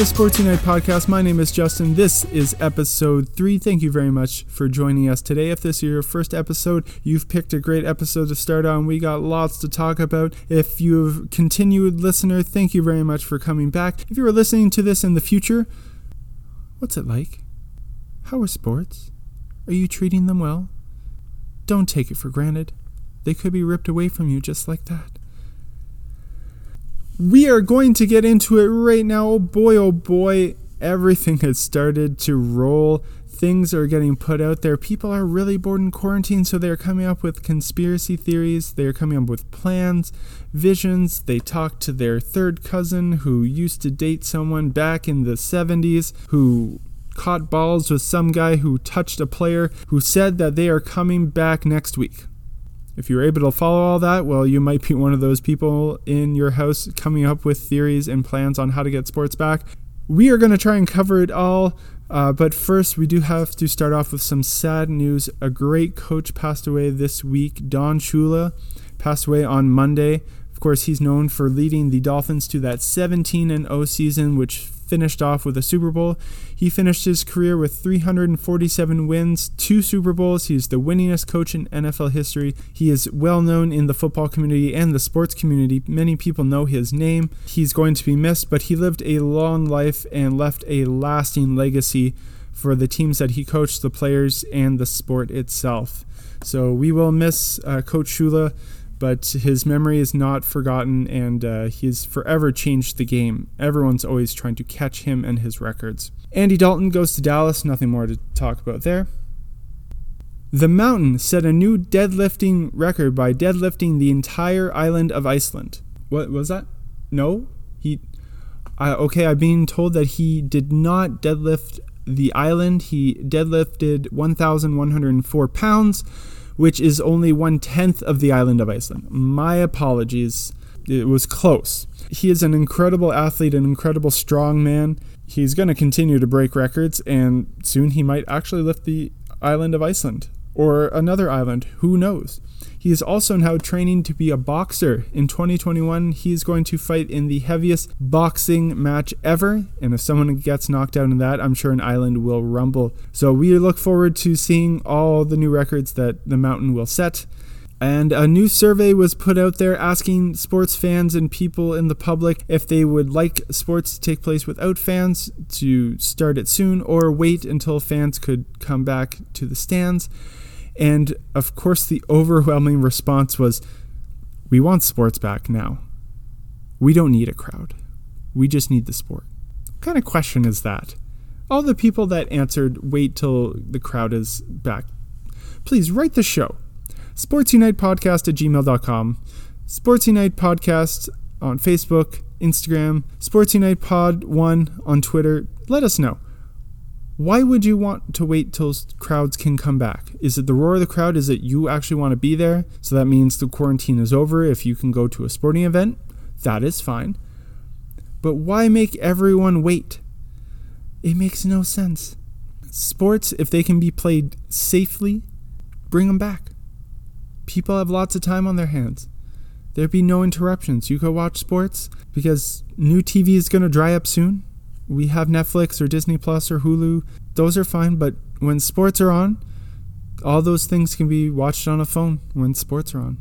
The Sports Unite podcast. My name is Justin. This is episode three. Thank you very much for joining us today. If this is your first episode, you've picked a great episode to start on. We got lots to talk about. If you've continued listener, thank you very much for coming back. If you are listening to this in the future, what's it like? How are sports? Are you treating them well? Don't take it for granted. They could be ripped away from you just like that. We are going to get into it right now. Oh boy, oh boy, everything has started to roll. Things are getting put out there. People are really bored in quarantine, so they're coming up with conspiracy theories. They're coming up with plans, visions. They talk to their third cousin who used to date someone back in the 70s who caught balls with some guy who touched a player who said that they are coming back next week. If you're able to follow all that, well, you might be one of those people in your house coming up with theories and plans on how to get sports back. We are going to try and cover it all, uh, but first, we do have to start off with some sad news. A great coach passed away this week. Don Shula passed away on Monday. Of course, he's known for leading the Dolphins to that 17 0 season, which finished off with a Super Bowl. He finished his career with 347 wins, two Super Bowls. He is the winningest coach in NFL history. He is well known in the football community and the sports community. Many people know his name. He's going to be missed, but he lived a long life and left a lasting legacy for the teams that he coached, the players, and the sport itself. So we will miss uh, Coach Shula but his memory is not forgotten and uh, he's forever changed the game. Everyone's always trying to catch him and his records. Andy Dalton goes to Dallas, nothing more to talk about there. The Mountain set a new deadlifting record by deadlifting the entire island of Iceland. What was that? No? He. I, okay, I've been told that he did not deadlift the island. He deadlifted 1,104 pounds which is only one tenth of the island of Iceland. My apologies. It was close. He is an incredible athlete, an incredible strong man. He's going to continue to break records, and soon he might actually lift the island of Iceland or another island. Who knows? He is also now training to be a boxer. In 2021, he is going to fight in the heaviest boxing match ever. And if someone gets knocked out in that, I'm sure an island will rumble. So we look forward to seeing all the new records that the mountain will set. And a new survey was put out there asking sports fans and people in the public if they would like sports to take place without fans to start it soon or wait until fans could come back to the stands. And of course, the overwhelming response was we want sports back now. We don't need a crowd. We just need the sport. What kind of question is that? All the people that answered wait till the crowd is back. Please write the show. SportsUnitePodcast at gmail.com. Sports Unite Podcast on Facebook, Instagram, Sports Unite Pod 1 on Twitter. Let us know. Why would you want to wait till crowds can come back? Is it the roar of the crowd? Is it you actually want to be there? So that means the quarantine is over. If you can go to a sporting event, that is fine. But why make everyone wait? It makes no sense. Sports, if they can be played safely, bring them back. People have lots of time on their hands. There'd be no interruptions. You could watch sports because new TV is going to dry up soon we have Netflix or Disney Plus or Hulu. Those are fine, but when sports are on, all those things can be watched on a phone when sports are on.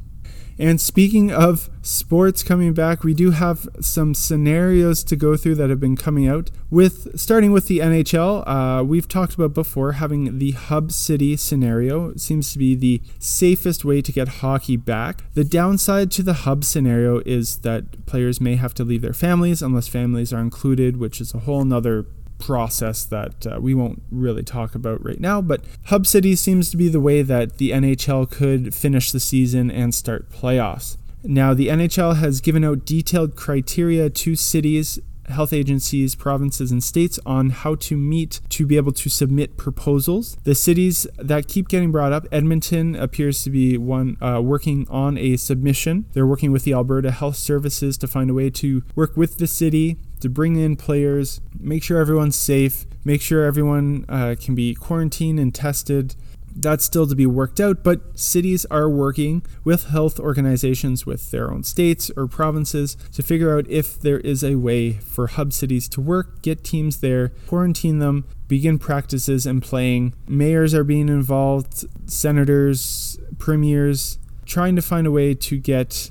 And speaking of sports coming back, we do have some scenarios to go through that have been coming out. With starting with the NHL, uh, we've talked about before having the hub city scenario. Seems to be the safest way to get hockey back. The downside to the hub scenario is that players may have to leave their families unless families are included, which is a whole nother process that uh, we won't really talk about right now. But Hub City seems to be the way that the NHL could finish the season and start playoffs. Now, the NHL has given out detailed criteria to cities health agencies, provinces, and states on how to meet to be able to submit proposals. The cities that keep getting brought up, Edmonton appears to be one uh, working on a submission. They're working with the Alberta Health Services to find a way to work with the city to bring in players, make sure everyone's safe, make sure everyone uh, can be quarantined and tested. That's still to be worked out, but cities are working with health organizations with their own states or provinces to figure out if there is a way for hub cities to work, get teams there, quarantine them, begin practices and playing. Mayors are being involved, senators, premiers, trying to find a way to get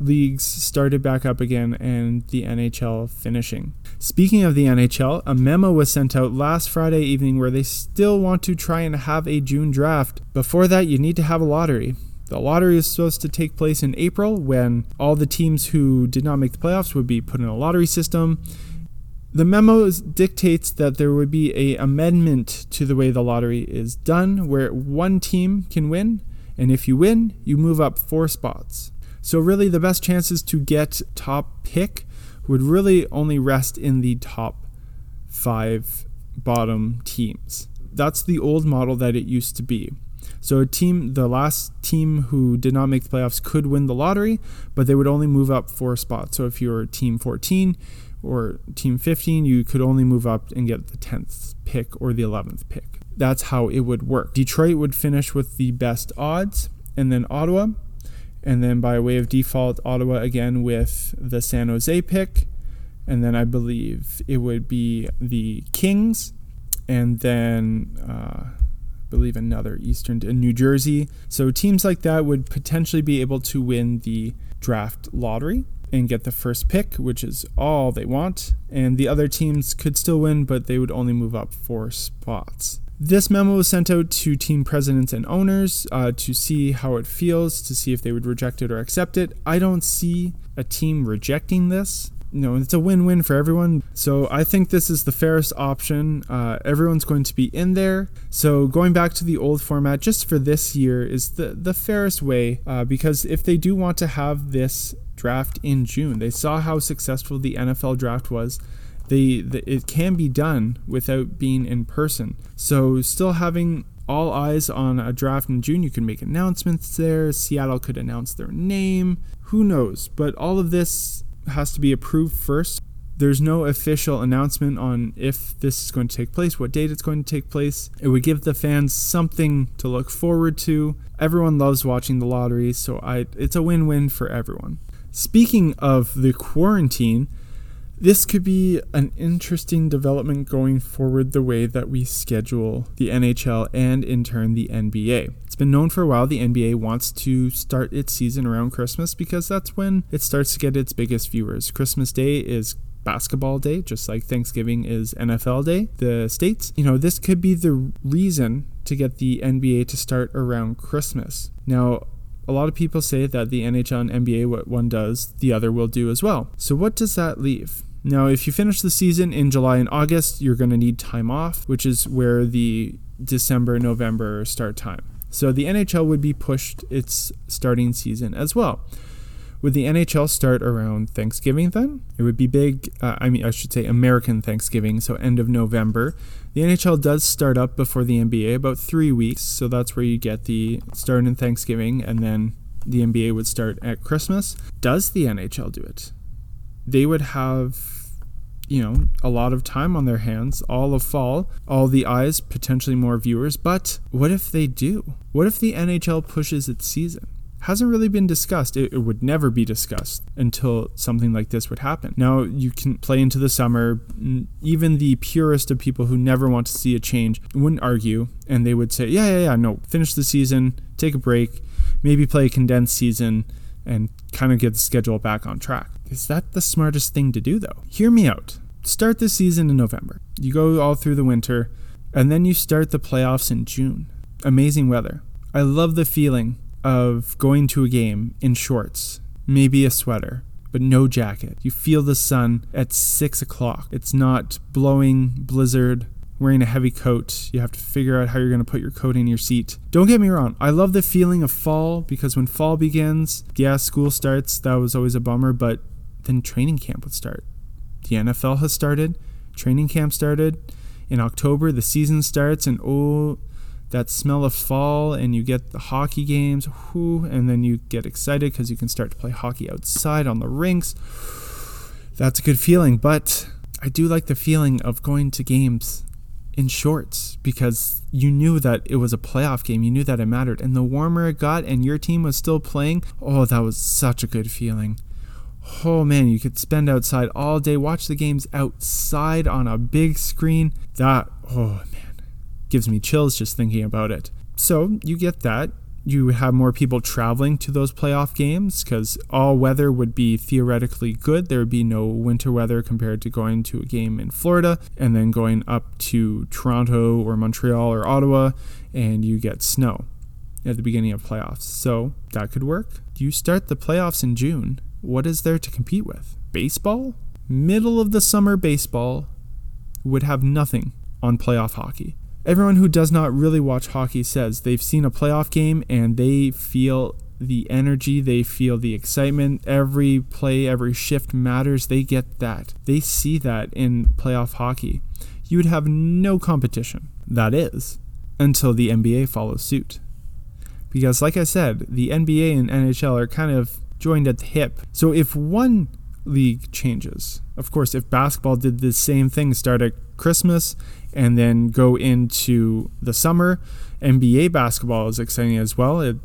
leagues started back up again and the NHL finishing. Speaking of the NHL, a memo was sent out last Friday evening where they still want to try and have a June draft. Before that, you need to have a lottery. The lottery is supposed to take place in April when all the teams who did not make the playoffs would be put in a lottery system. The memo dictates that there would be a amendment to the way the lottery is done where one team can win and if you win, you move up 4 spots. So, really, the best chances to get top pick would really only rest in the top five bottom teams. That's the old model that it used to be. So, a team, the last team who did not make the playoffs could win the lottery, but they would only move up four spots. So, if you're team 14 or team 15, you could only move up and get the 10th pick or the 11th pick. That's how it would work. Detroit would finish with the best odds, and then Ottawa and then by way of default, Ottawa again with the San Jose pick. And then I believe it would be the Kings, and then uh, I believe another Eastern in New Jersey. So teams like that would potentially be able to win the draft lottery and get the first pick, which is all they want. And the other teams could still win, but they would only move up four spots. This memo was sent out to team presidents and owners uh, to see how it feels, to see if they would reject it or accept it. I don't see a team rejecting this. You know, it's a win win for everyone. So I think this is the fairest option. Uh, everyone's going to be in there. So going back to the old format just for this year is the, the fairest way uh, because if they do want to have this draft in June, they saw how successful the NFL draft was they, the, it can be done without being in person. So still having all eyes on a draft in June. You can make announcements there. Seattle could announce their name. Who knows? But all of this has to be approved first. There's no official announcement on if this is going to take place, what date it's going to take place. It would give the fans something to look forward to. Everyone loves watching the lottery, so I, it's a win win for everyone. Speaking of the quarantine, this could be an interesting development going forward the way that we schedule the NHL and in turn the NBA. It's been known for a while the NBA wants to start its season around Christmas because that's when it starts to get its biggest viewers. Christmas Day is basketball day, just like Thanksgiving is NFL day, the States. You know, this could be the reason to get the NBA to start around Christmas. Now, a lot of people say that the NHL and NBA, what one does, the other will do as well. So, what does that leave? Now, if you finish the season in July and August, you're going to need time off, which is where the December, November start time. So the NHL would be pushed its starting season as well. Would the NHL start around Thanksgiving then? It would be big, uh, I mean, I should say American Thanksgiving, so end of November. The NHL does start up before the NBA, about three weeks, so that's where you get the start in Thanksgiving, and then the NBA would start at Christmas. Does the NHL do it? they would have you know a lot of time on their hands all of fall all the eyes potentially more viewers. But what if they do? What if the nhl pushes its season? Hasn't really been discussed. It, it, would never be discussed until something like this would happen. Now you can play into the summer. Even the purest of people who never want to see a change wouldn't argue and they would say yeah yeah yeah no finish the season take a break maybe play a condensed season and kind of get the schedule back on track. Is that the smartest thing to do, though? Hear me out. Start the season in November. You go all through the winter, and then you start the playoffs in June. Amazing weather. I love the feeling of going to a game in shorts, maybe a sweater, but no jacket. You feel the sun at 6 o'clock. It's not blowing blizzard wearing a heavy coat. You have to figure out how you're going to put your coat in your seat. Don't get me wrong, I love the feeling of fall because when fall begins, yeah, school starts. That was always a bummer, but then training camp would start. The NFL has started, training camp started. In October, the season starts, and oh, that smell of fall, and you get the hockey games, whoo, and then you get excited because you can start to play hockey outside on the rinks. That's a good feeling, but I do like the feeling of going to games in shorts because you knew that it was a playoff game. You knew that it mattered. And the warmer it got and your team was still playing, oh, that was such a good feeling. Oh man, you could spend outside all day, watch the games outside on a big screen. That, oh man, gives me chills just thinking about it. So you get that you have more people traveling to those playoff games because all weather would be theoretically good. There would be no winter weather compared to going to a game in Florida and then going up to Toronto or Montreal or Ottawa and you get snow at the beginning of playoffs. So that could work. You start the playoffs in June. What is there to compete with? Baseball? Middle of the summer baseball would have nothing on playoff hockey. Everyone who does not really watch hockey says they've seen a playoff game and they feel the energy, they feel the excitement. Every play, every shift matters. They get that. They see that in playoff hockey. You would have no competition. That is, until the NBA follows suit. Because, like I said, the NBA and NHL are kind of joined at the hip. So if one league changes, of course, if basketball did the same thing, start at Christmas and then go into the summer. NBA basketball is exciting as well. It,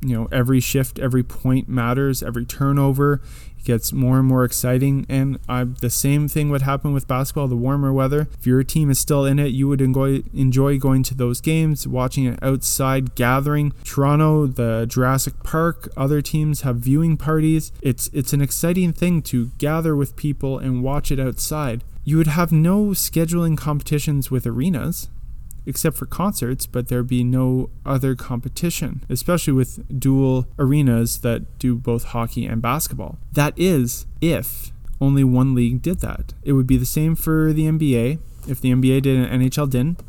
you know, every shift, every point matters, every turnover gets more and more exciting. And uh, the same thing would happen with basketball. The warmer weather, if your team is still in it, you would enjoy enjoy going to those games, watching it outside, gathering. Toronto, the Jurassic Park, other teams have viewing parties. It's it's an exciting thing to gather with people and watch it outside. You would have no scheduling competitions with arenas except for concerts, but there'd be no other competition, especially with dual arenas that do both hockey and basketball. That is, if only one league did that. It would be the same for the NBA. If the NBA did and NHL didn't,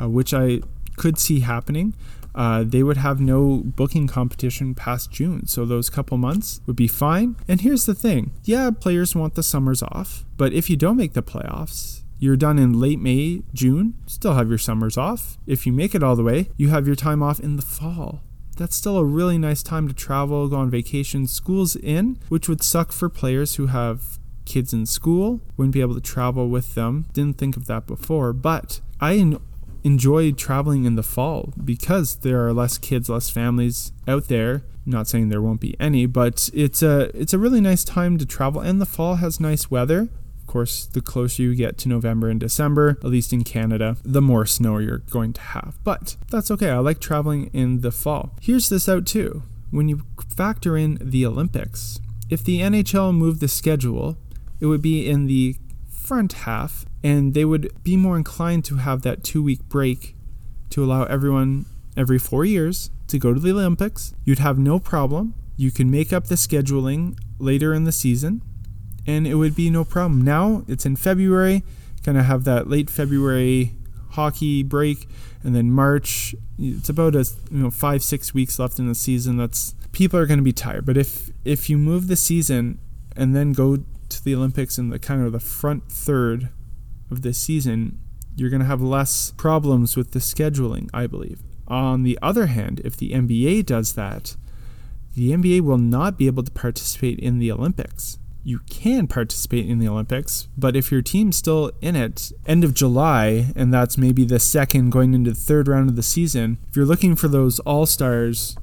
uh, which I could see happening, uh, they would have no booking competition past June. So those couple months would be fine. And here's the thing yeah, players want the summers off, but if you don't make the playoffs, you're done in late May, June, still have your summers off. If you make it all the way, you have your time off in the fall. That's still a really nice time to travel, go on vacation. School's in, which would suck for players who have kids in school, wouldn't be able to travel with them. Didn't think of that before, but I enjoy traveling in the fall because there are less kids, less families out there. Not saying there won't be any, but it's a it's a really nice time to travel and the fall has nice weather course, the closer you get to November and December, at least in Canada, the more snow you're going to have. But that's okay. I like traveling in the fall. Here's this out too. When you factor in the Olympics, if the NHL moved the schedule, it would be in the front half, and they would be more inclined to have that two week break to allow everyone every four years to go to the Olympics. You'd have no problem. You can make up the scheduling later in the season and it would be no problem. Now it's in February, kind of have that late February hockey break, and then March. It's about a you know five six weeks left in the season. That's people are going to be tired. But if if you move the season and then go to the Olympics in the kind of the front third of this season, you're going to have less problems with the scheduling, I believe. On the other hand, if the NBA does that, the NBA will not be able to participate in the Olympics you can participate in the Olympics, but if your team's still in it, end of July, and that's maybe the second going into the third round of the season, if you're looking for those all stars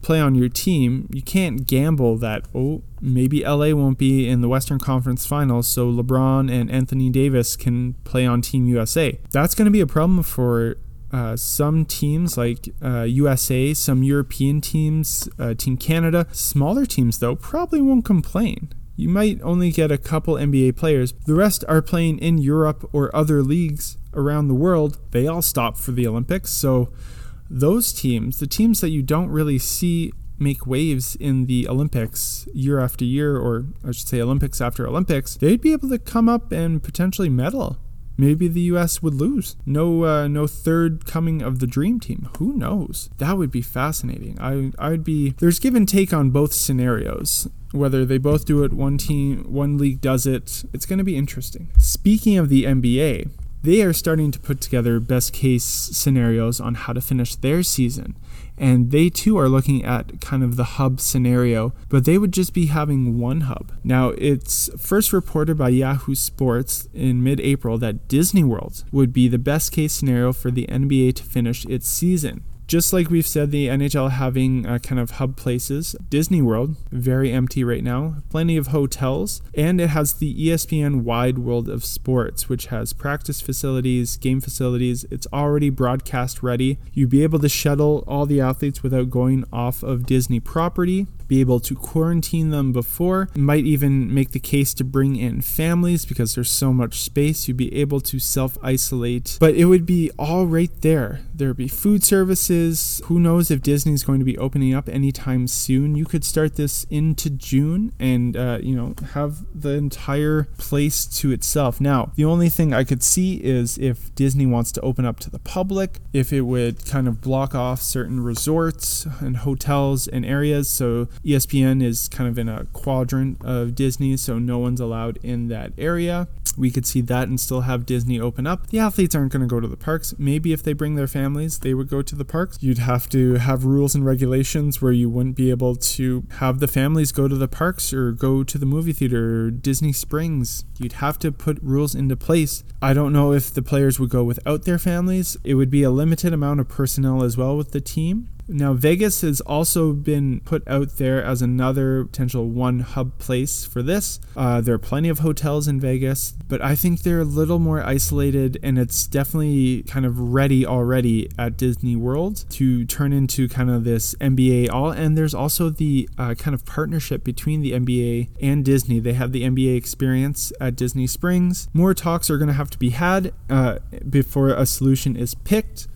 play on your team, you can't gamble that, oh, maybe LA won't be in the Western Conference Finals, so LeBron and Anthony Davis can play on Team USA. That's going to be a problem for uh, some teams like uh, USA, some European teams, uh, Team Canada. Smaller teams, though, probably won't complain you might only get a couple NBA players. The rest are playing in Europe or other leagues around the world. They all stop for the Olympics. So, those teams, the teams that you don't really see make waves in the Olympics year after year, or I should say Olympics after Olympics, they'd be able to come up and potentially medal. Maybe the U.S. would lose. No, uh, no third coming of the dream team. Who knows? That would be fascinating. I, I'd be. There's give and take on both scenarios whether they both do it, one team, one league does it. It's going to be interesting. Speaking of the NBA, they are starting to put together best case scenarios on how to finish their season. And they too are looking at kind of the hub scenario, but they would just be having one hub. Now, it's first reported by Yahoo Sports in mid April that Disney World would be the best case scenario for the NBA to finish its season just like we've said, the NHL having uh, kind of hub places. Disney World, very empty right now, plenty of hotels, and it has the ESPN Wide World of Sports, which has practice facilities, game facilities. It's already broadcast ready. You'd be able to shuttle all the athletes without going off of Disney property be able to quarantine them before. Might even make the case to bring in families because there's so much space. You'd be able to self isolate, but it would be all right there. There'd be food services. Who knows if Disney's going to be opening up anytime soon? You could start this into June and, uh, you know, have the entire place to itself. Now, the only thing I could see is if Disney wants to open up to the public, if it would kind of block off certain resorts and hotels and areas so ESPN is kind of in a quadrant of Disney, so no one's allowed in that area. We could see that and still have Disney open up. The athletes aren't going to go to the parks. Maybe if they bring their families, they would go to the parks. You'd have to have rules and regulations where you wouldn't be able to have the families go to the parks or go to the movie theater or Disney Springs. You'd have to put rules into place. I don't know if the players would go without their families. It would be a limited amount of personnel as well with the team. Now, Vegas has also been put out there as another potential one hub place for this. Uh, there are plenty of hotels in Vegas, but I think they're a little more isolated and it's definitely kind of ready already at Disney World to turn into kind of this NBA all. And there's also the uh, kind of partnership between the NBA and Disney. They have the NBA experience at Disney Springs. More talks are going to have to be had uh, before a solution is picked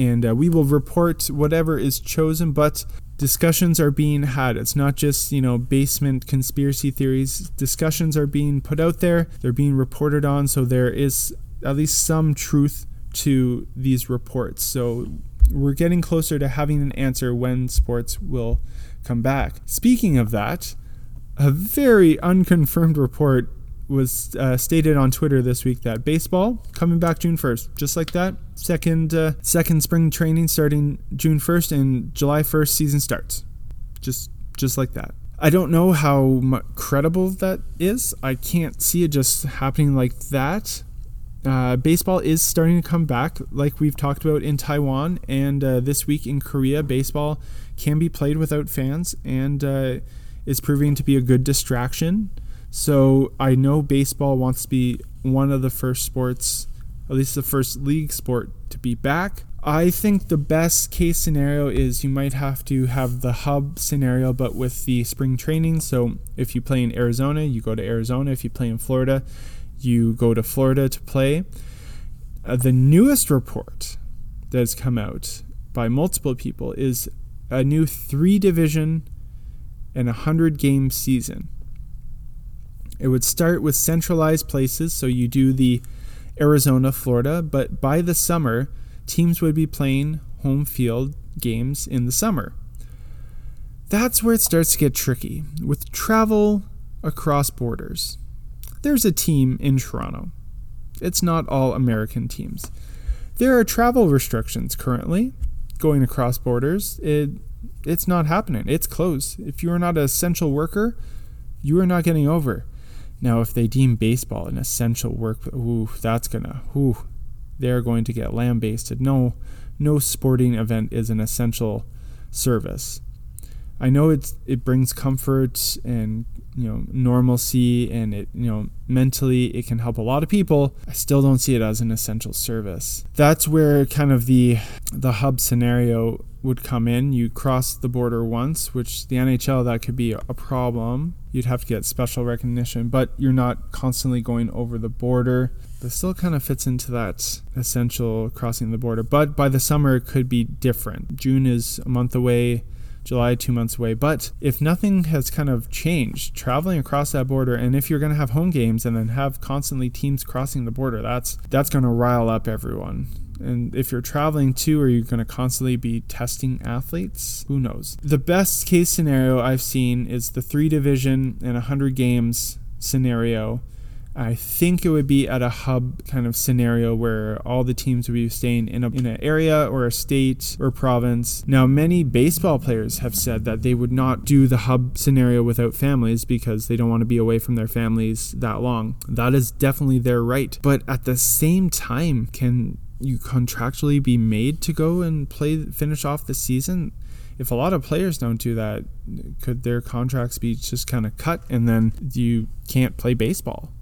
and uh, we will report whatever is chosen but discussions are being had. It's not just you know basement conspiracy theories. Discussions are being put out there. They're being reported on so there is at least some truth to these reports. So we're getting closer to having an answer when sports will come back. Speaking of that a very unconfirmed report was uh, stated on Twitter this week that baseball coming back June 1st, just like that. Second, uh, second spring training starting June 1st, and July 1st season starts, just just like that. I don't know how credible that is. I can't see it just happening like that. Uh, baseball is starting to come back, like we've talked about in Taiwan, and uh, this week in Korea, baseball can be played without fans and uh, is proving to be a good distraction. So I know baseball wants to be one of the first sports, at least the first league sport to be back. I think the best case scenario is you might have to have the hub scenario, but with the spring training. So if you play in Arizona, you go to Arizona. If you play in Florida, you go to Florida to play. Uh, the newest report that has come out by multiple people is a new three division and a 100 game season. It would start with centralized places, so you do the Arizona, Florida, but by the summer, teams would be playing home field games in the summer. That's where it starts to get tricky with travel across borders. There's a team in Toronto. It's not all American teams. There are travel restrictions currently going across borders. It it's not happening. It's closed. If you are not an essential worker, you are not getting over. Now, if they deem baseball an essential work, ooh, that's gonna, ooh, they're going to get lambasted. No, no sporting event is an essential service. I know it's it brings comfort and you know normalcy and it you know mentally it can help a lot of people. I still don't see it as an essential service. That's where kind of the the hub scenario would come in. You cross the border once, which the NHL that could be a problem. You'd have to get special recognition, but you're not constantly going over the border. That still kind of fits into that essential crossing the border. But by the summer, it could be different. June is a month away. July, two months away. But if nothing has kind of changed, traveling across that border, and if you're going to have home games and then have constantly teams crossing the border, that's that's going to rile up everyone. And if you're traveling too, are you going to constantly be testing athletes? Who knows? The best case scenario I've seen is the three division and 100 games scenario. I think it would be at a hub kind of scenario where all the teams would be staying in, a, in an area or a state or province. Now, many baseball players have said that they would not do the hub scenario without families because they don't want to be away from their families that long. That is definitely their right. But at the same time, can you contractually be made to go and play finish off the season? if a lot of players don't do that, could their contracts be just kind of cut and then you can't play baseball?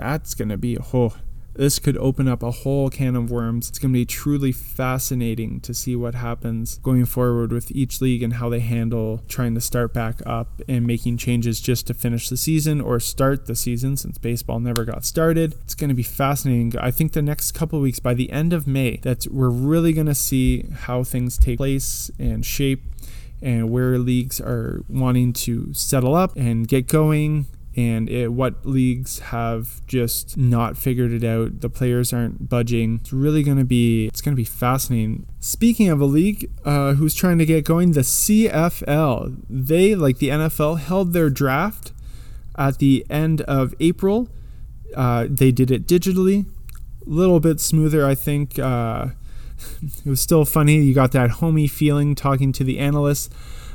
That's going to be a whole this could open up a whole can of worms. It's going to be truly fascinating to see what happens going forward with each league and how they handle trying to start back up and making changes just to finish the season or start the season since baseball never got started. It's going to be fascinating. I think the next couple weeks by the end of May that we're really going to see how things take place and shape and where leagues are wanting to settle up and get going and it, what leagues have just not figured it out. The players aren't budging. It's really going to be it's going to be fascinating. Speaking of a league uh, who's trying to get going, the CFL. They like the NFL held their draft at the end of April. Uh, they did it digitally, a little bit smoother, I think. Uh, it was still funny. You got that homey feeling talking to the analysts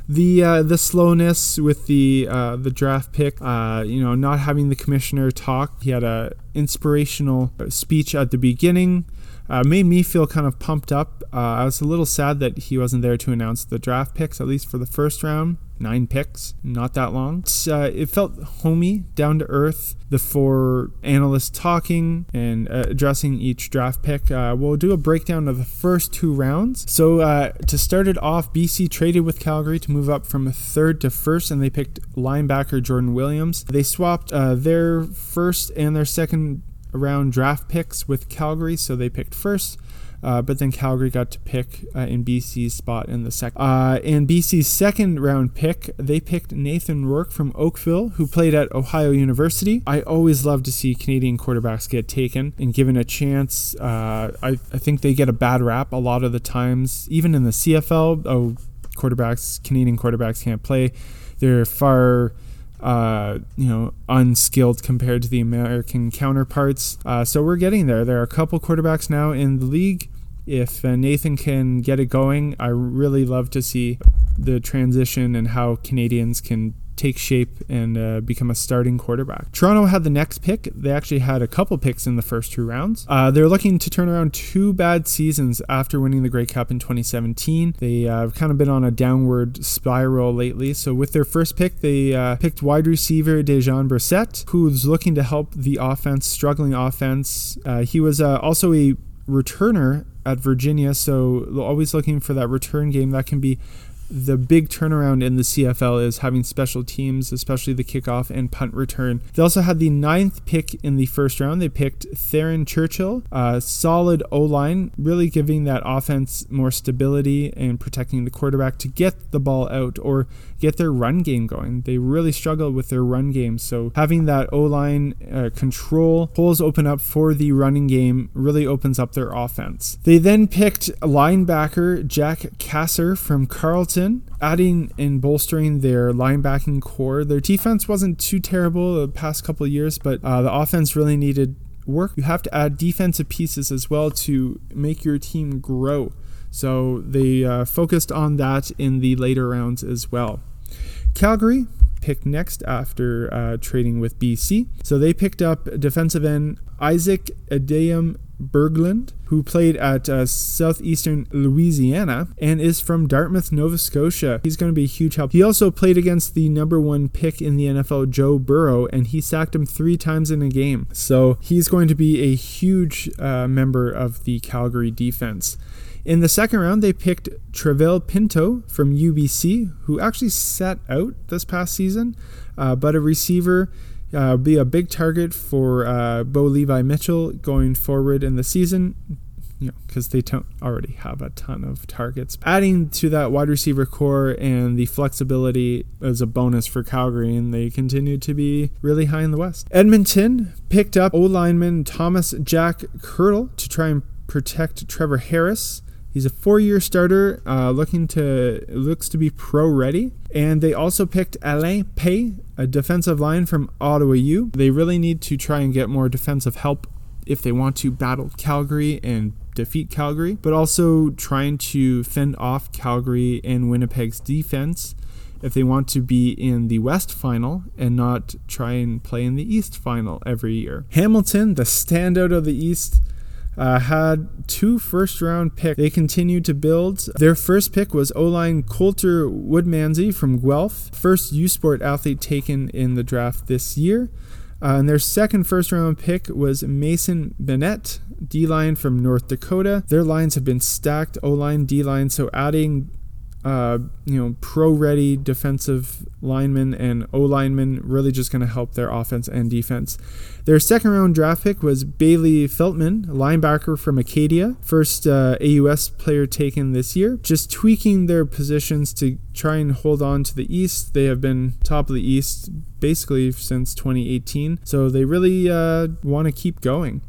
the uh, the slowness with the uh, the draft pick, uh, you know, not having the commissioner talk. He had a inspirational speech at the beginning. Uh, made me feel kind of pumped up. Uh, I was a little sad that he wasn't there to announce the draft picks, at least for the first round nine picks, not that long. Uh, it felt homey, down to earth. The four analysts talking and uh, addressing each draft pick. Uh, we'll do a breakdown of the first two rounds. So uh, to start it off, BC traded with Calgary to move up from third to first, and they picked linebacker Jordan Williams. They swapped uh, their first and their second round draft picks with Calgary, so they picked first. Uh, but then Calgary got to pick uh, in BC's spot in the second. Uh, in BC's second round pick, they picked Nathan Rourke from Oakville, who played at Ohio University. I always love to see Canadian quarterbacks get taken and given a chance. Uh, I, I think they get a bad rap a lot of the times, even in the CFL. Oh, quarterbacks, Canadian quarterbacks can't play. They're far uh, you know, unskilled compared to the American counterparts. Uh, so we're getting there. There are a couple quarterbacks now in the league if uh, Nathan can get it going, I really love to see the transition and how Canadians can take shape and uh, become a starting quarterback. Toronto had the next pick. They actually had a couple picks in the first two rounds. Uh, they're looking to turn around two bad seasons after winning the Grey Cup in 2017. They have uh, kind of been on a downward spiral lately. So with their first pick, they uh, picked wide receiver Dejon Brissett, who's looking to help the offense, struggling offense. Uh, he was also a returner at Virginia, so always looking for that return game that can be the big turnaround in the CFL is having special teams, especially the kickoff and punt return. They also had the ninth pick in the first round. They picked Theron Churchill, a solid O line, really giving that offense more stability and protecting the quarterback to get the ball out or get their run game going. They really struggled with their run game. So having that O line uh, control, holes open up for the running game, really opens up their offense. They then picked linebacker Jack Cassar from Adding and bolstering their linebacking core. Their defense wasn't too terrible the past couple years, but uh, the offense really needed work. You have to add defensive pieces as well to make your team grow. So they uh, focused on that in the later rounds as well. Calgary picked next after uh, trading with BC. So they picked up defensive end Isaac Adeyemi Berglund, who played at uh, Southeastern Louisiana and is from Dartmouth, Nova Scotia. He's going to be a huge help. He also played against the number one pick in the NFL, Joe Burrow, and he sacked him three times in a game. So he's going to be a huge uh, member of the Calgary defense. In the second round, they picked Trevelle Pinto from UBC, who actually sat out this past season, uh, but a receiver. Uh, be a big target for uh, Bo Levi Mitchell going forward in the season, you know, because they don't already have a ton of targets. Adding to that wide receiver core and the flexibility is a bonus for Calgary, and they continue to be really high in the West. Edmonton picked up O lineman Thomas Jack Kirtle to try and protect Trevor Harris. He's a four-year starter, uh, looking to looks to be pro-ready. And they also picked Alain Pae, a defensive line from Ottawa U. They really need to try and get more defensive help if they want to battle Calgary and defeat Calgary, but also trying to fend off Calgary and Winnipeg's defense if they want to be in the West final and not try and play in the East final every year. Hamilton, the standout of the East, uh, had two first round picks. They continued to build. Their first pick was O line Coulter Woodmansey from Guelph, first U Sport athlete taken in the draft this year. Uh, and their second first round pick was Mason Bennett, D line from North Dakota. Their lines have been stacked, O line, D line, so adding uh, you know, pro ready defensive linemen and O linemen really just going to help their offense and defense. Their second round draft pick was Bailey Feltmate, linebacker from Acadia, first uh, AUS player taken this year. Just tweaking their positions to try and hold on to the East. They have been top of the East basically since 2018, so they really uh, want to keep going.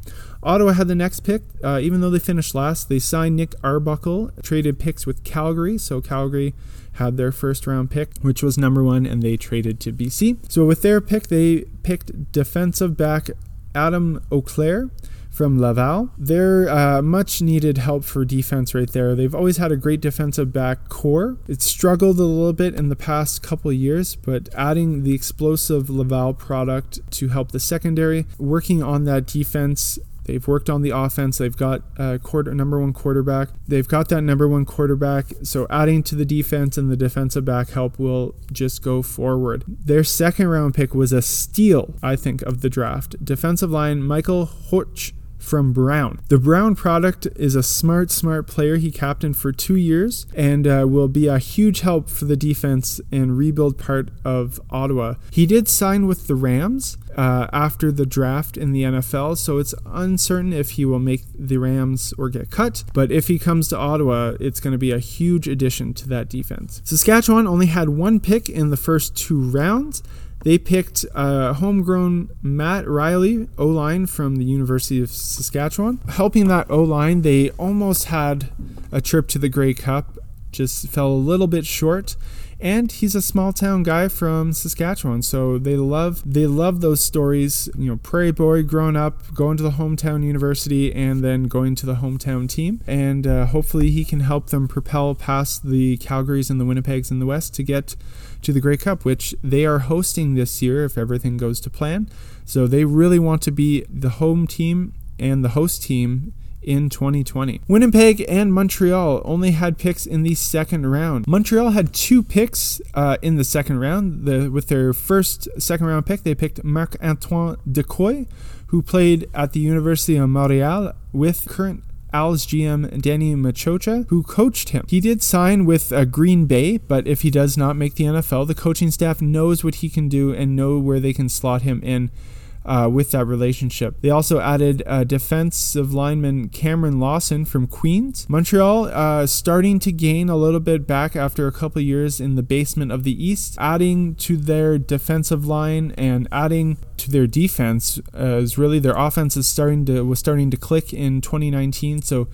Ottawa had the next pick. Uh, even though they finished last, they signed Nick Arbuckle, traded picks with Calgary. So Calgary had their first round pick, which was number one, and they traded to BC. So with their pick, they picked defensive back Adam Auclair from Laval. They're uh, much needed help for defense right there. They've always had a great defensive back core. It's struggled a little bit in the past couple years, but adding the explosive Laval product to help the secondary, working on that defense They've worked on the offense. They've got a quarter number one quarterback. They've got that number one quarterback. So adding to the defense and the defensive back help will just go forward. Their second round pick was a steal, I think, of the draft. Defensive line Michael Horch from Brown. The Brown product is a smart, smart player. He captained for two years and uh, will be a huge help for the defense and rebuild part of Ottawa. He did sign with the Rams. Uh, after the draft in the NFL, so it's uncertain if he will make the Rams or get cut. But if he comes to Ottawa, it's going to be a huge addition to that defense. Saskatchewan only had one pick in the first two rounds. They picked uh, homegrown Matt Riley, O line from the University of Saskatchewan. Helping that O line, they almost had a trip to the Grey Cup, just fell a little bit short and he's a small town guy from Saskatchewan. So they love they love those stories. You know, prairie boy growing up, going to the hometown university, and then going to the hometown team. And uh, hopefully he can help them propel past the Calgarys and the Winnipegs in the West to get to the Grey Cup, which they are hosting this year if everything goes to plan. So they really want to be the home team and the host team in 2020. Winnipeg and Montreal only had picks in the second round. Montreal had two picks uh, in the second round. The, with their first second round pick, they picked Marc Antoine Dequoy, who played at the University of Montreal with current Als GM Danny Maciocia, who coached him. He did sign with uh, Green Bay, but if he does not make the NFL, the coaching staff knows what he can do and know where they can slot him in uh, with that relationship. They also added uh, defensive lineman Cameron Lawson from Queens. Montreal uh, starting to gain a little bit back after a couple years in the basement of the East, adding to their defensive line and adding to their defense as really their offense is starting to was starting to click in 2019. So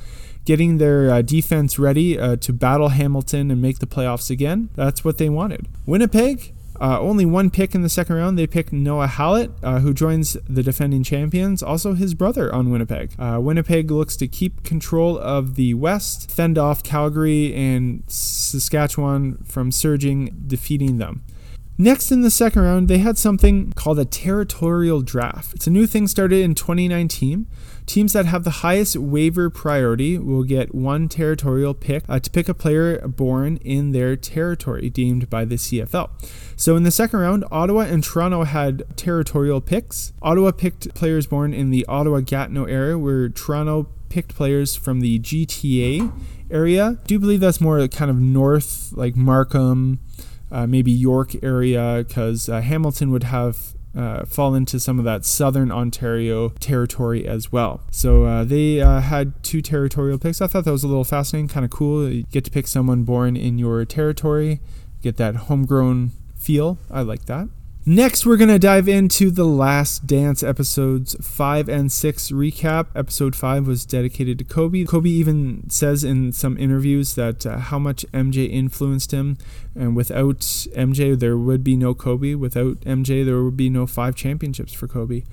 getting their uh, defense ready uh, to battle Hamilton and make the playoffs again. That's what they wanted. Winnipeg uh, only one pick in the second round. They picked Noah Hallett, uh, who joins the defending champions, also his brother on Winnipeg. Uh, Winnipeg looks to keep control of the West, fend off Calgary and Saskatchewan from surging, defeating them. Next in the second round, they had something called a territorial draft. It's a new thing started in 2019. Teams that have the highest waiver priority will get one territorial pick uh, to pick a player born in their territory deemed by the CFL. So in the second round, Ottawa and Toronto had territorial picks. Ottawa picked players born in the Ottawa Gatineau area, where Toronto picked players from the GTA area. I do believe that's more kind of north, like Markham, uh, maybe York area, because uh, Hamilton would have uh, fall into some of that southern Ontario territory as well. So uh, they uh, had two territorial picks. I thought that was a little fascinating, kind of cool. You get to pick someone born in your territory, get that homegrown feel. I like that. Next, we're going to dive into the Last Dance episodes 5 and 6 recap. Episode 5 was dedicated to Kobe. Kobe even says in some interviews that uh, how much MJ influenced him, and without MJ, there would be no Kobe. Without MJ, there would be no five championships for Kobe.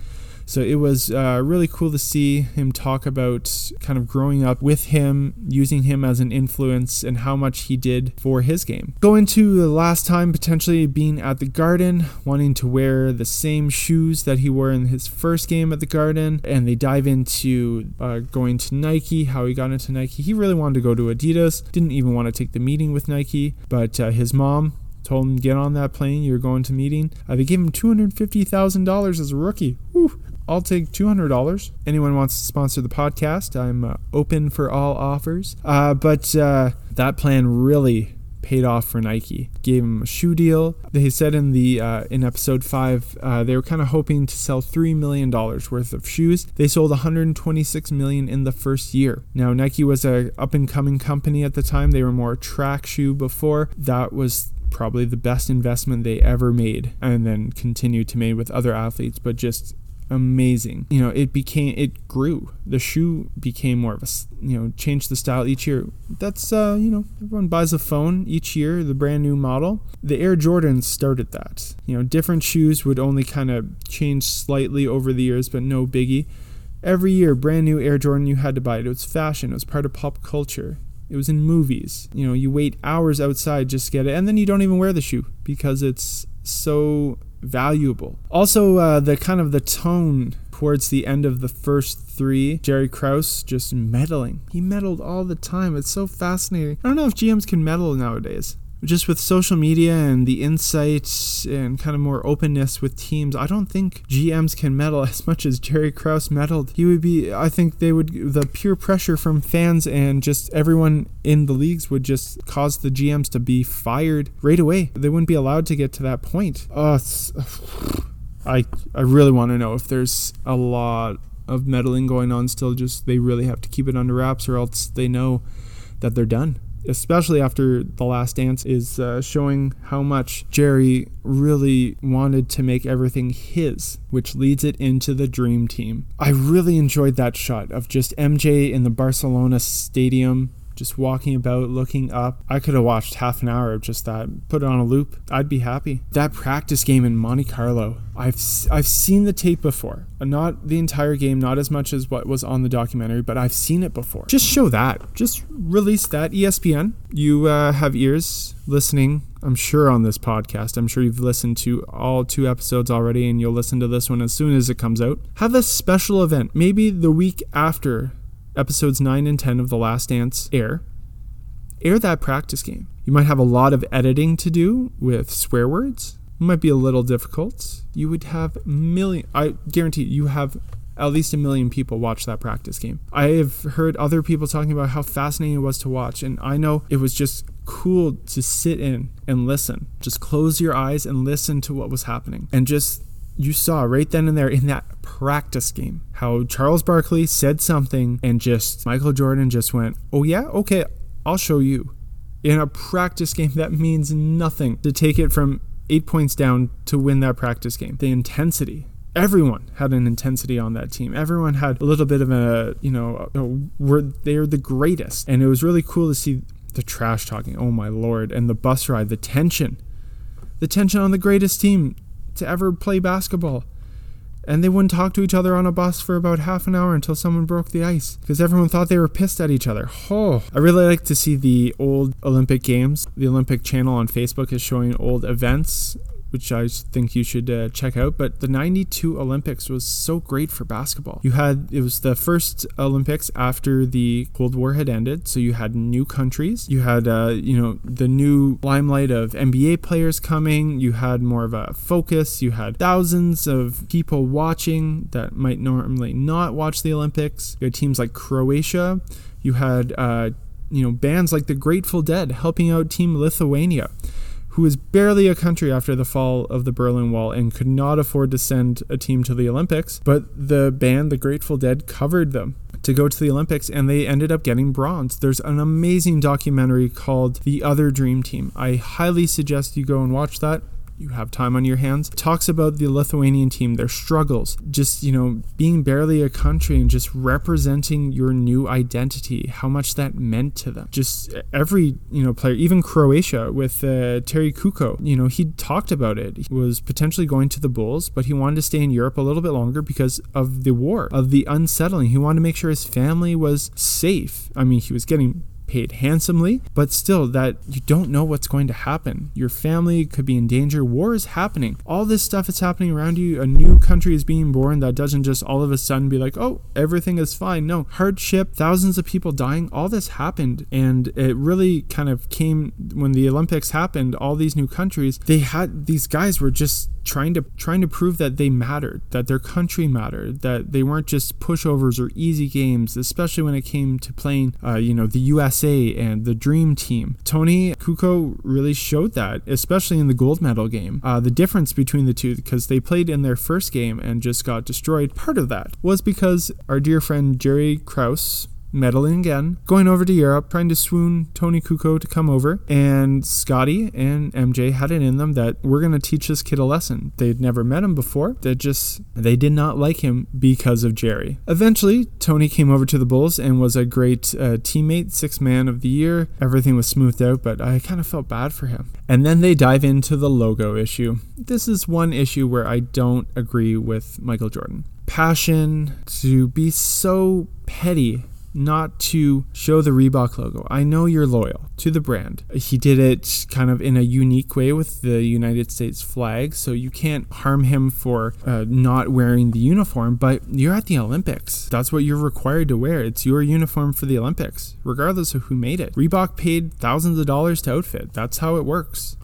So it was uh, really cool to see him talk about kind of growing up with him, using him as an influence, and how much he did for his game. Go into the last time potentially being at the Garden, wanting to wear the same shoes that he wore in his first game at the Garden, and they dive into uh, going to Nike, how he got into Nike. He really wanted to go to Adidas, didn't even want to take the meeting with Nike, but uh, his mom told him get on that plane you're going to meeting uh, they gave him $250000 as a rookie. I'll take $200. Anyone wants to sponsor the podcast, I'm uh, open for all offers. Uh, but uh, that plan really paid off for Nike. Gave them a shoe deal. They said in the uh, in episode five uh, they were kind of hoping to sell three million dollars worth of shoes. They sold 126 million in the first year. Now Nike was a up and coming company at the time. They were more track shoe before. That was probably the best investment they ever made and then continued to make with other athletes but just amazing. You know, it became it grew. The shoe became more of a you know changed the style each year. That's uh, you know everyone buys a phone each year, the brand new model. The Air Jordans started that. You know, different shoes would only kind of change slightly over the years, but no biggie. Every year, brand new Air Jordan, you had to buy it. It was fashion. It was part of pop culture. It was in movies. You know, you wait hours outside just to get it, and then you don't even wear the shoe because it's so valuable. Also, uh, the kind of the tone towards the end of the first three, Jerry Krause just meddling. He meddled all the time. It's so fascinating. I don't know if GMs can meddle nowadays just with social media and the insights and kind of more openness with teams, I don't think GMs can meddle as much as Jerry Krause meddled. He would be, I think they would, the pure pressure from fans and just everyone in the leagues would just cause the GMs to be fired right away. They wouldn't be allowed to get to that point. Oh, I, I really want to know if there's a lot of meddling going on still, just they really have to keep it under wraps or else they know that they're done especially after The Last Dance, is uh, showing how much Jerry really wanted to make everything his, which leads it into the dream team. I really enjoyed that shot of just MJ in the Barcelona stadium just walking about, looking up. I could have watched half an hour of just that, put it on a loop. I'd be happy. That practice game in Monte Carlo, I've I've seen the tape before. Not the entire game, not as much as what was on the documentary, but I've seen it before. Just show that. Just release that. ESPN, you uh, have ears listening. I'm sure on this podcast. I'm sure you've listened to all two episodes already, and you'll listen to this one as soon as it comes out. Have a special event, maybe the week after episodes 9 and 10 of The Last Dance air, air that practice game. You might have a lot of editing to do with swear words. It might be a little difficult. You would have million I guarantee you have at least a million people watch that practice game. I have heard other people talking about how fascinating it was to watch, and I know it was just cool to sit in and listen. Just close your eyes and listen to what was happening. And just you saw right then and there in that practice game how Charles Barkley said something and just Michael Jordan just went, "Oh yeah, okay, I'll show you." In a practice game that means nothing to take it from 8 points down to win that practice game. The intensity everyone had an intensity on that team. Everyone had a little bit of a, you know, a, were they're the greatest, and it was really cool to see the trash talking. Oh my lord! And the bus ride, the tension, the tension on the greatest team to ever play basketball. And they wouldn't talk to each other on a bus for about half an hour until someone broke the ice because everyone thought they were pissed at each other. Oh, I really like to see the old Olympic Games. The Olympic channel on Facebook is showing old events which I think you should uh, check out. But the 92 Olympics was so great for basketball. You had, it was the first Olympics after the Cold War had ended. So you had new countries. You had, uh, you know, the new limelight of NBA players coming. You had more of a focus. You had thousands of people watching that might normally not watch the Olympics. You had teams like Croatia. You had, uh, you know, bands like the Grateful Dead helping out Team Lithuania who was barely a country after the fall of the Berlin Wall and could not afford to send a team to the Olympics. But the band, the Grateful Dead, covered them to go to the Olympics and they ended up getting bronze. There's an amazing documentary called The Other Dream Team. I highly suggest you go and watch that. You have time on your hands. Talks about the Lithuanian team, their struggles, just, you know, being barely a country and just representing your new identity, how much that meant to them. Just every, you know, player, even Croatia with uh, Terry Kukoc, you know, he talked about it. He was potentially going to the Bulls, but he wanted to stay in Europe a little bit longer because of the war, of the unsettling. He wanted to make sure his family was safe. I mean, he was getting paid handsomely, but still that you don't know what's going to happen. Your family could be in danger. War is happening. All this stuff is happening around you. A new country is being born that doesn't just all of a sudden be like, oh, everything is fine. No, hardship, thousands of people dying, all this happened. And it really kind of came when the Olympics happened, all these new countries, they had these guys were just trying to trying to prove that they mattered, that their country mattered, that they weren't just pushovers or easy games, especially when it came to playing, uh, you know, the USA and the Dream Team. Tony Kukoc really showed that, especially in the gold medal game. Uh, the difference between the two, because they played in their first game and just got destroyed. Part of that was because our dear friend Jerry Krause meddling again, going over to Europe, trying to swoon Tony Kukoc to come over. And Scottie and MJ had it in them that we're going to teach this kid a lesson. They'd never met him before. They just, they did not like him because of Jerry. Eventually, Tony came over to the Bulls and was a great uh, teammate, six man of the year. Everything was smoothed out, but I kind of felt bad for him. And then they dive into the logo issue. This is one issue where I don't agree with Michael Jordan. Passion to be so petty not to show the Reebok logo. I know you're loyal to the brand. He did it kind of in a unique way with the United States flag, so you can't harm him for uh, not wearing the uniform, but you're at the Olympics. That's what you're required to wear. It's your uniform for the Olympics, regardless of who made it. Reebok paid thousands of dollars to outfit. That's how it works.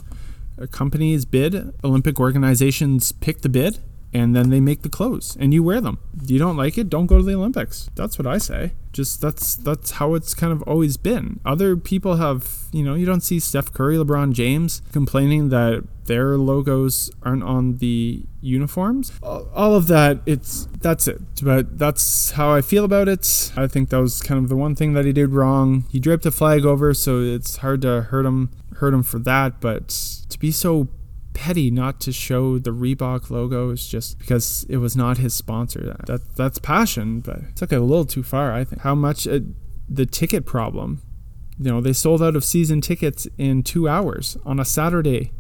A bid, Olympic organizations pick the bid, and then they make the clothes and you wear them. You don't like it, don't go to the Olympics. That's what I say. Just that's that's how it's kind of always been. Other people have, you know, you don't see Steph Curry, LeBron James complaining that their logos aren't on the uniforms. All of that, it's that's it. But that's how I feel about it. I think that was kind of the one thing that he did wrong. He draped a flag over, so it's hard to hurt him hurt him for that, but to be so petty not to show the Reebok logos just because it was not his sponsor. That that's passion, but took it a little too far. I think how much it, the ticket problem. You know, they sold out of season tickets in two hours on a Saturday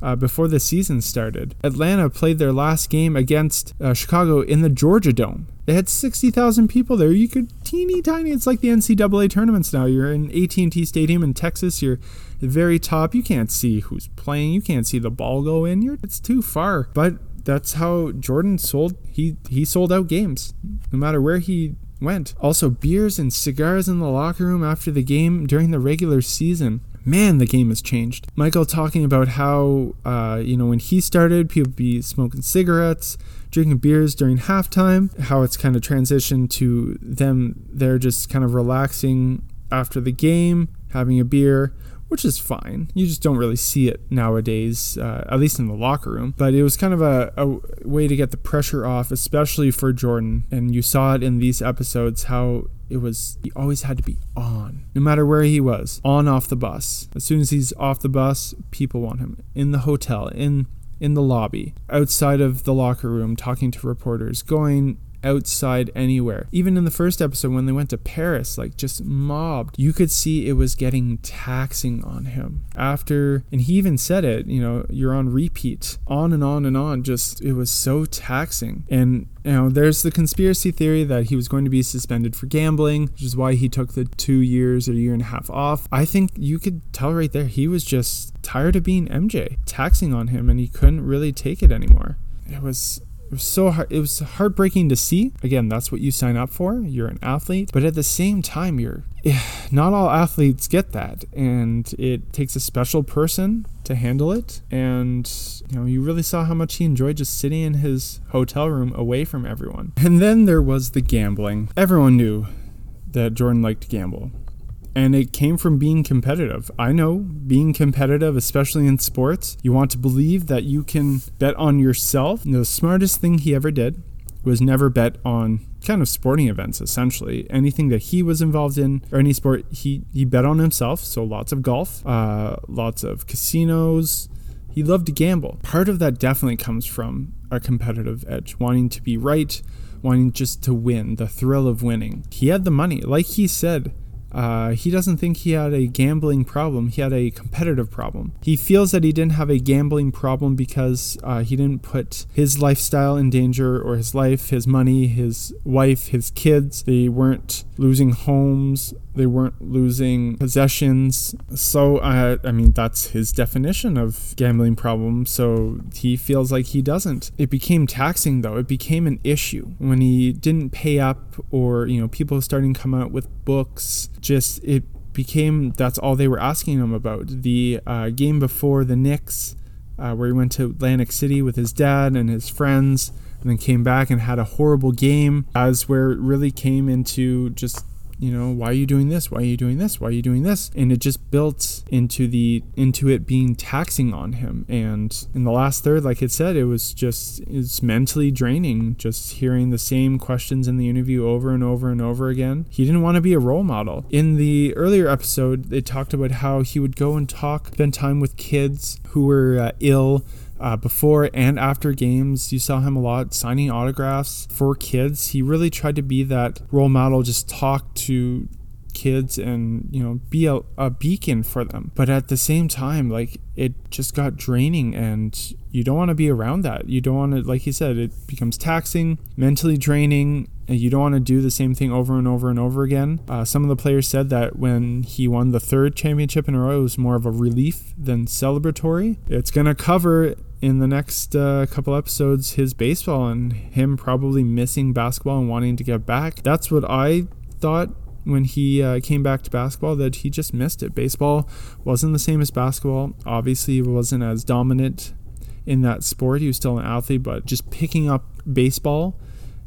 uh, before the season started. Atlanta played their last game against uh, Chicago in the Georgia Dome. They had 60,000 people there. You could teeny tiny. It's like the NCAA tournaments now. You're in AT&T Stadium in Texas. You're the very top. You can't see who's playing. You can't see the ball go in. You're, it's too far. But that's how Jordan sold. He he sold out games, no matter where he went. Also, beers and cigars in the locker room after the game during the regular season. Man, the game has changed. Michael talking about how, uh, you know, when he started, people be smoking cigarettes, drinking beers during halftime, how it's kind of transitioned to them, they're just kind of relaxing after the game, having a beer which is fine. You just don't really see it nowadays, uh, at least in the locker room. But it was kind of a, a, way to get the pressure off, especially for Jordan. And you saw it in these episodes how it was, he always had to be on, no matter where he was, on off the bus. As soon as he's off the bus, people want him in the hotel, in in the lobby, outside of the locker room, talking to reporters, going outside anywhere. Even in the first episode when they went to Paris, like just mobbed, you could see it was getting taxing on him. After, and he even said it, you know, you're on repeat, on and on and on. Just, it was so taxing. And you know, there's the conspiracy theory that he was going to be suspended for gambling, which is why he took the two years or a year and a half off. I think you could tell right there he was just tired of being MJ, taxing on him, and he couldn't really take it anymore. It was it was so hard, it was heartbreaking to see. Again, that's what you sign up for. You're an athlete, but at the same time, you're not all athletes get that, and it takes a special person to handle it. And you know, you really saw how much he enjoyed just sitting in his hotel room away from everyone. And then there was the gambling. Everyone knew that Jordan liked to gamble and it came from being competitive. I know being competitive, especially in sports, you want to believe that you can bet on yourself. And the smartest thing he ever did was never bet on kind of sporting events essentially anything that he was involved in or any sport he he bet on himself so lots of golf uh, lots of casinos He loved to gamble. Part of that definitely comes from a competitive edge, wanting to be right, wanting just to win, the thrill of winning. He had the money. Like he said, uh, he doesn't think he had a gambling problem. He had a competitive problem. He feels that he didn't have a gambling problem because uh, he didn't put his lifestyle in danger or his life, his money, his wife, his kids. They weren't losing homes. They weren't losing possessions. So, uh, I mean, that's his definition of gambling problem. So he feels like he doesn't. It became taxing, though. It became an issue when he didn't pay up, or, you know, people starting to come out with books. Just, it became that's all they were asking him about. The uh, game before the Knicks, uh, where he went to Atlantic City with his dad and his friends and then came back and had a horrible game as where it really came into just you know why are you doing this? Why are you doing this? Why are you doing this? And it just built into the into it being taxing on him. And in the last third like it said it was just it's mentally draining just hearing the same questions in the interview over and over and over again. He didn't want to be a role model. In the earlier episode they talked about how he would go and talk spend time with kids who were uh, ill uh, before and after games, you saw him a lot signing autographs for kids. He really tried to be that role model, just talk to kids and you know be a, a beacon for them. But at the same time like it just got draining and you don't want to be around that. You don't want to like he said it becomes taxing mentally draining and you don't want to do the same thing over and over and over again. Uh, some of the players said that when he won the third championship in a row it was more of a relief than celebratory. It's going to cover in the next uh, couple episodes his baseball and him probably missing basketball and wanting to get back that's what i thought when he uh, came back to basketball that he just missed it. Baseball wasn't the same as basketball. Obviously, he wasn't as dominant in that sport. He was still an athlete, but just picking up baseball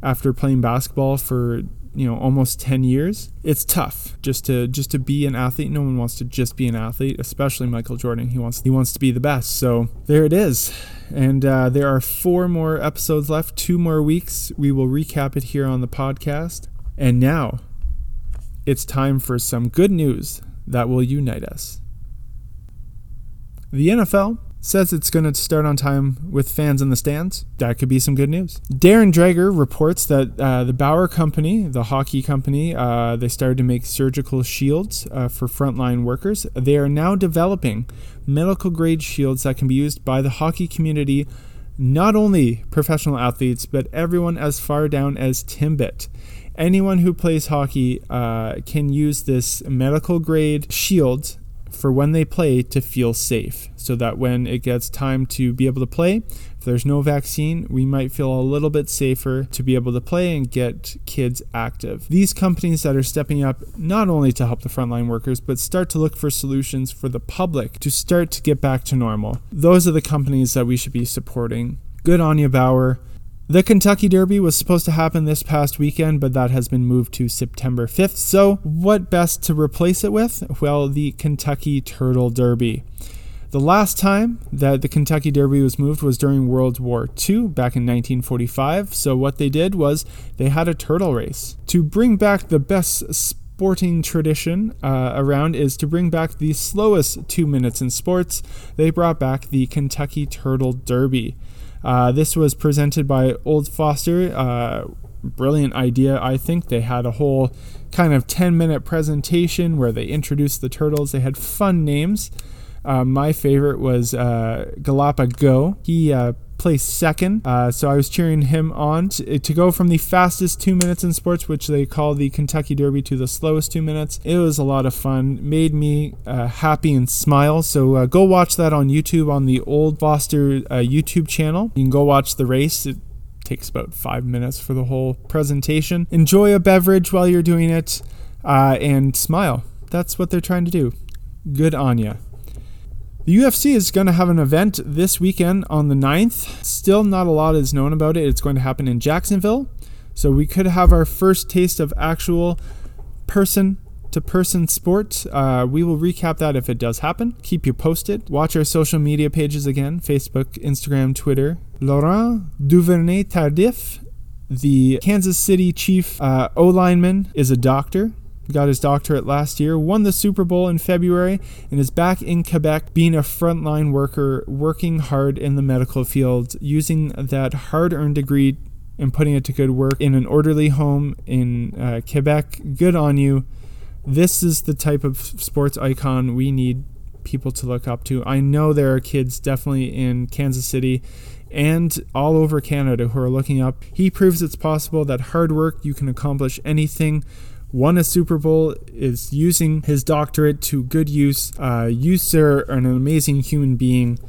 after playing basketball for you know almost 10 years it's tough just to just to be an athlete. No one wants to just be an athlete especially michael jordan. He wants he wants to be the best. So there it is. And uh, there are four more episodes left two more weeks. We will recap it here on the podcast. And now it's time for some good news that will unite us. The NFL says it's going to start on time with fans in the stands. That could be some good news. Darren Dreger reports that uh, the Bauer Company, the hockey company, uh, they started to make surgical shields uh, for frontline workers. They are now developing medical grade shields that can be used by the hockey community, not only professional athletes, but everyone as far down as Timbit anyone who plays hockey uh, can use this medical grade shield for when they play to feel safe so that when it gets time to be able to play if there's no vaccine we might feel a little bit safer to be able to play and get kids active. These companies that are stepping up not only to help the frontline workers but start to look for solutions for the public to start to get back to normal. Those are the companies that we should be supporting. Good on you bauer the Kentucky Derby was supposed to happen this past weekend, but that has been moved to September 5th. So, what best to replace it with? Well, the Kentucky Turtle Derby. The last time that the Kentucky Derby was moved was during World War II, back in 1945. So, what they did was they had a turtle race. To bring back the best sporting tradition uh, around is to bring back the slowest two minutes in sports. They brought back the Kentucky Turtle Derby. Uh, this was presented by Old Forester. Uh, brilliant idea, I think. They had a whole kind of 10 minute presentation where they introduced the turtles. They had fun names. Uh, my favorite was uh, Galapagos. He uh, placed second. Uh, so I was cheering him on to, to, go from the fastest two minutes in sports, which they call the Kentucky Derby, to the slowest two minutes. It was a lot of fun, made me uh, happy and smile. So uh, go watch that on YouTube on the Old Forester uh, YouTube channel. You can go watch the race. It takes about five minutes for the whole presentation. Enjoy a beverage while you're doing it uh, and smile. That's what they're trying to do. Good on ya. The UFC is going to have an event this weekend on the 9th. Still, not a lot is known about it. It's going to happen in Jacksonville. So, we could have our first taste of actual person to person sport. Uh, we will recap that if it does happen. Keep you posted. Watch our social media pages again Facebook, Instagram, Twitter. Laurent Duvernay Tardif, the Kansas City chief uh, O lineman, is a doctor got his doctorate last year, won the Super Bowl in February, and is back in Quebec being a frontline worker, working hard in the medical field, using that hard earned degree and putting it to good work in an orderly home in uh, Quebec. Good on you. This is the type of sports icon we need people to look up to. I know there are kids definitely in Kansas City and all over Canada who are looking up. He proves it's possible that hard work you can accomplish anything. Won a Super Bowl, is using his doctorate to good use. Uh, you, sir, are an amazing human being.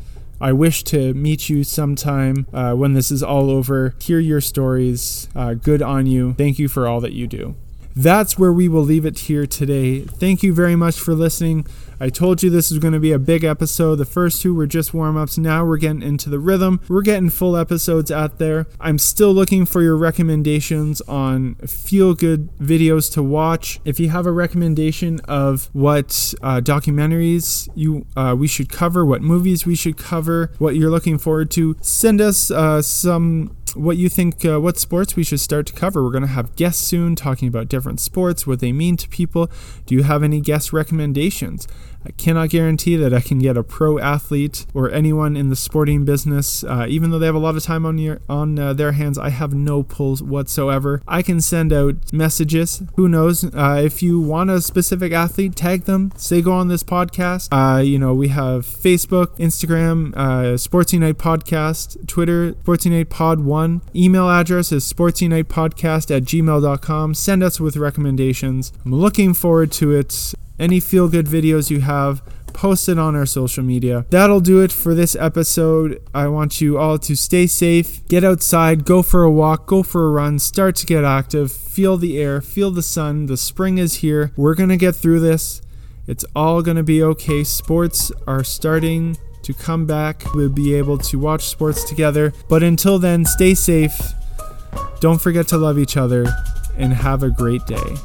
I wish to meet you sometime uh, when this is all over. Hear your stories. Uh, good on you. Thank you for all that you do. That's where we will leave it here today. Thank you very much for listening. I told you this was going to be a big episode. The first two were just warm ups. Now we're getting into the rhythm. We're getting full episodes out there. I'm still looking for your recommendations on feel good videos to watch. If you have a recommendation of what uh, documentaries you uh, we should cover, what movies we should cover, what you're looking forward to, send us uh, some what you think uh, what sports we should start to cover. We're going to have guests soon talking about different sports, what they mean to people. Do you have any guest recommendations? I cannot guarantee that I can get a pro athlete or anyone in the sporting business, uh, even though they have a lot of time on your on uh, their hands. I have no pulls whatsoever. I can send out messages. Who knows? Uh, if you want a specific athlete, tag them. Say go on this podcast. Uh, you know we have Facebook, Instagram, uh, Sports Unite Podcast, Twitter, Sports Unite Pod One. Email address is sportsunitepodcast at gmail.com. Send us with recommendations. I'm looking forward to it any feel good videos you have, post it on our social media. That'll do it for this episode. I want you all to stay safe, get outside, go for a walk, go for a run, start to get active, feel the air, feel the sun. The spring is here. We're going to get through this. It's all going to be okay. Sports are starting to come back. We'll be able to watch sports together. But until then, stay safe. Don't forget to love each other and have a great day.